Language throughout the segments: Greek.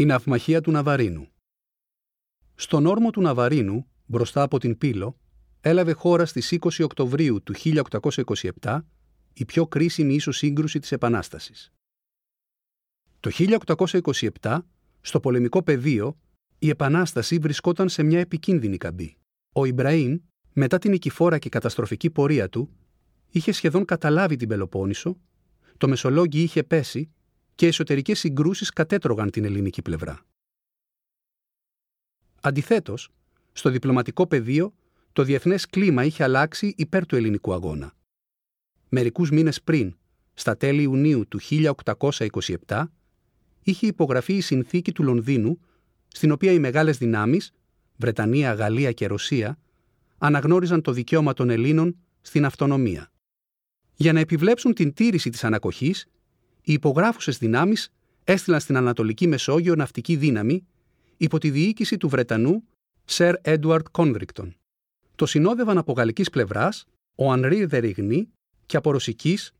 Η ναυμαχία του Ναβαρίνου. Στον όρμο του Ναβαρίνου, μπροστά από την Πύλο, έλαβε χώρα στις 20 Οκτωβρίου του 1827 η πιο κρίσιμη ίσως σύγκρουση της Επανάστασης. Το 1827, στο πολεμικό πεδίο, η Επανάσταση βρισκόταν σε μια επικίνδυνη καμπή. Ο Ιμπραήμ, μετά την νικηφόρα και καταστροφική πορεία του, είχε σχεδόν καταλάβει την Πελοπόννησο, το Μεσολόγγι είχε πέσει και εσωτερικές συγκρούσεις κατέτρωγαν την ελληνική πλευρά. Αντιθέτως, στο διπλωματικό πεδίο, το διεθνές κλίμα είχε αλλάξει υπέρ του ελληνικού αγώνα. Μερικούς μήνες πριν, στα τέλη Ιουνίου του 1827, είχε υπογραφεί η συνθήκη του Λονδίνου, στην οποία οι μεγάλες δυνάμεις, Βρετανία, Γαλλία και Ρωσία, αναγνώριζαν το δικαίωμα των Ελλήνων στην αυτονομία. Για να επιβλέψουν την τήρηση της ανακοχής, οι υπογράφουσες δυνάμεις έστειλαν στην Ανατολική Μεσόγειο ναυτική δύναμη υπό τη διοίκηση του Βρετανού Sir Edward Convicton. Το συνόδευαν από γαλλικής πλευράς ο Ανρί Δεριγνή και από ρωσικής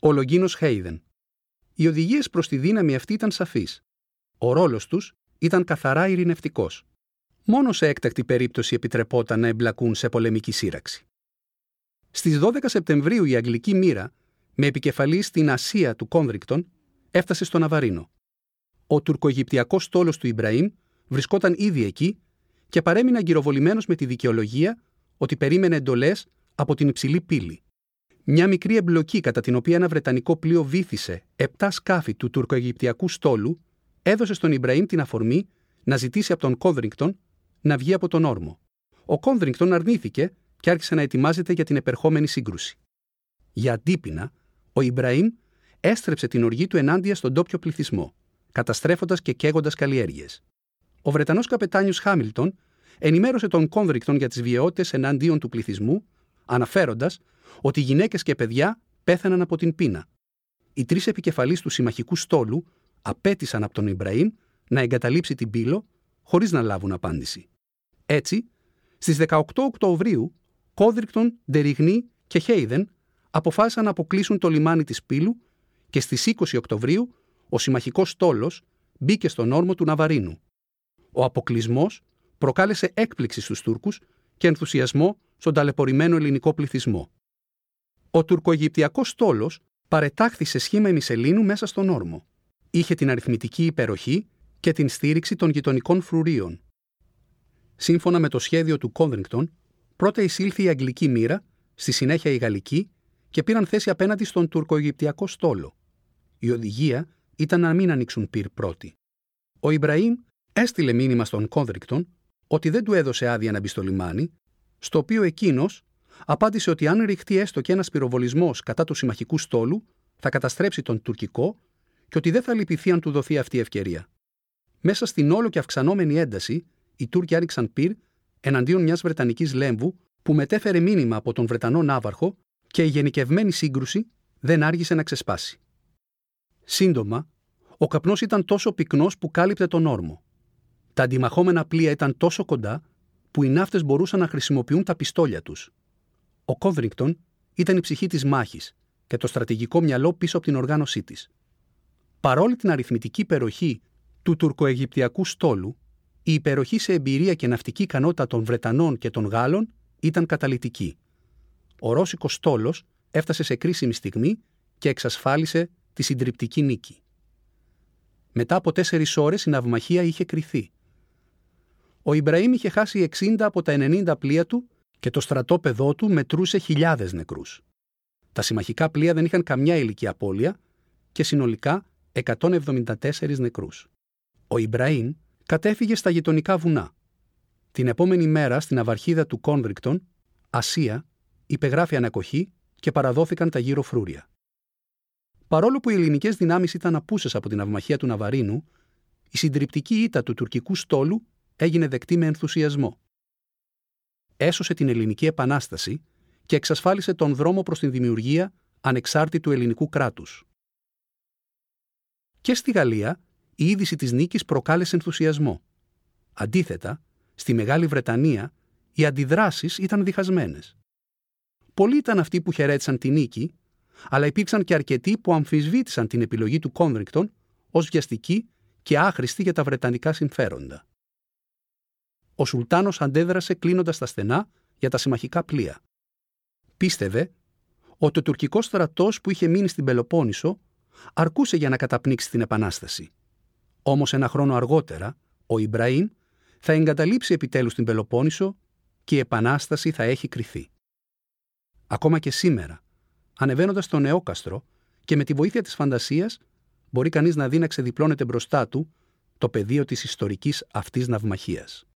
ο Λογκίνος Χέιδεν. Οι οδηγίες προς τη δύναμη αυτή ήταν σαφείς. Ο ρόλος τους ήταν καθαρά ειρηνευτικός. Μόνο σε έκτακτη περίπτωση επιτρεπόταν να εμπλακούν σε πολεμική σύραξη. Στις 12 Σεπτεμβρίου η Αγγλική μοίρα, με επικεφαλής στην Ασία του Κόνδρικτον, έφτασε στο Ναβαρίνο. Ο τουρκοαιγυπτιακό στόλος του Ιμπραήμ βρισκόταν ήδη εκεί και παρέμεινε αγκυροβολημένος με τη δικαιολογία ότι περίμενε εντολές από την υψηλή πύλη. Μια μικρή εμπλοκή κατά την οποία ένα βρετανικό πλοίο βήθησε επτά σκάφη του τουρκοαιγυπτιακού στόλου έδωσε στον Ιμπραήμ την αφορμή να ζητήσει από τον Κόνδριγκτον να βγει από τον όρμο. Ο Κόνδριγκτον αρνήθηκε και άρχισε να ετοιμάζεται για την επερχόμενη σύγκρουση. Για αντίπεινα, ο Ιμπραήμ έστρεψε την οργή του ενάντια στον τόπιο πληθυσμό, καταστρέφοντας και καίγοντας καλλιέργειες. Ο Βρετανός καπετάνιος Χάμιλτον ενημέρωσε τον Κόνδρικτον για τις βιαιότητες εναντίον του πληθυσμού, αναφέροντας ότι γυναίκες και παιδιά πέθαναν από την πείνα. Οι τρεις επικεφαλείς του συμμαχικού στόλου απέτησαν από τον Ιμπραήμ να εγκαταλείψει την πύλο χωρίς να λάβουν απάντηση. Έτσι, στις 18 Οκτωβρίου, Κόνδρικτον, Ντεριγνή και Χέιδεν αποφάσισαν να αποκλείσουν το λιμάνι της πύλου και στις 20 Οκτωβρίου ο συμμαχικός στόλος μπήκε στον όρμο του Ναβαρίνου. Ο αποκλεισμός προκάλεσε έκπληξη στους Τούρκους και ενθουσιασμό στον ταλαιπωρημένο ελληνικό πληθυσμό. Ο τουρκοαιγυπτιακός στόλος παρετάχθη σε σχήμα ημισελήνου μέσα στον όρμο. Είχε την αριθμητική υπεροχή και την στήριξη των γειτονικών φρουρίων. Σύμφωνα με το σχέδιο του Κόνδριγκτον, πρώτα εισήλθε η αγγλική μοίρα, στη συνέχεια η γαλλική και πήραν θέση απέναντι στον τουρκοαιγυπτιακό στόλο. Η οδηγία ήταν να μην ανοίξουν πυρ πρώτοι. Ο Ιμπραήμ έστειλε μήνυμα στον Κόνδρικτον ότι δεν του έδωσε άδεια να μπει στο λιμάνι, στο οποίο εκείνος απάντησε ότι αν ρηχτεί έστω και ένας πυροβολισμός κατά του συμμαχικού στόλου, θα καταστρέψει τον τουρκικό και ότι δεν θα λυπηθεί αν του δοθεί αυτή η ευκαιρία. Μέσα στην όλο και αυξανόμενη ένταση, οι Τούρκοι άριξαν πυρ εναντίον μιας Βρετανικής λέμβου που μετέφερε μήνυμα από τον Βρετανό Ναύαρχο και η γενικευμένη σύγκρουση δεν άργησε να ξεσπάσει. Σύντομα, ο καπνός ήταν τόσο πυκνός που κάλυπτε τον όρμο. Τα αντιμαχόμενα πλοία ήταν τόσο κοντά που οι ναύτες μπορούσαν να χρησιμοποιούν τα πιστόλια τους. Ο Κόνδριγκτον ήταν η ψυχή της μάχης και το στρατηγικό μυαλό πίσω από την οργάνωσή της. Παρόλη την αριθμητική υπεροχή του τουρκοαιγυπτιακού στόλου, η υπεροχή σε εμπειρία και ναυτική ικανότητα των Βρετανών και των Γάλλων ήταν καταλητική. Ο Ρώσικος στόλος έφτασε σε κρίσιμη στιγμή και εξασφάλισε τη συντριπτική νίκη. Μετά από τέσσερις ώρες η ναυμαχία είχε κρυθεί. Ο Ιμπραήμ είχε χάσει 60 από τα 90 πλοία του και το στρατόπεδό του μετρούσε χιλιάδες νεκρούς. Τα συμμαχικά πλοία δεν είχαν καμιά ηλική απώλεια και συνολικά 174 νεκρούς. Ο Ιμπραήμ κατέφυγε στα γειτονικά βουνά. Την επόμενη μέρα στην αυαρχίδα του Κόνβρικτον, Ασία, υπεγράφει ανακοχή και παραδόθηκαν τα γύρω φρούρια. Παρόλο που οι ελληνικές δυνάμεις ήταν απούσες από την αυμαχία του Ναβαρίνου, η συντριπτική ήττα του τουρκικού στόλου έγινε δεκτή με ενθουσιασμό. Έσωσε την ελληνική επανάσταση και εξασφάλισε τον δρόμο προς την δημιουργία ανεξάρτητου ελληνικού κράτους. Και στη Γαλλία, η είδηση της νίκης προκάλεσε ενθουσιασμό. Αντίθετα, στη Μεγάλη Βρετανία, οι αντιδράσεις ήταν διχασμένες. Πολλοί ήταν αυτοί που χαιρέτησαν τη νίκη, αλλά υπήρξαν και αρκετοί που αμφισβήτησαν την επιλογή του Κόνδρικτον ως βιαστική και άχρηστη για τα βρετανικά συμφέροντα. Ο Σουλτάνος αντέδρασε κλείνοντας τα στενά για τα συμμαχικά πλοία. Πίστευε ότι ο τουρκικός στρατός που είχε μείνει στην Πελοπόννησο αρκούσε για να καταπνίξει την Επανάσταση. Όμως ένα χρόνο αργότερα, ο Ιμπραήμ θα εγκαταλείψει επιτέλους την Πελοπόννησο και η Επανάσταση θα έχει κριθεί. Ακόμα και σήμερα, ανεβαίνοντας στο νεόκαστρο και με τη βοήθεια της φαντασίας, μπορεί κανείς να δει να ξεδιπλώνεται μπροστά του το πεδίο της ιστορικής αυτής ναυμαχίας.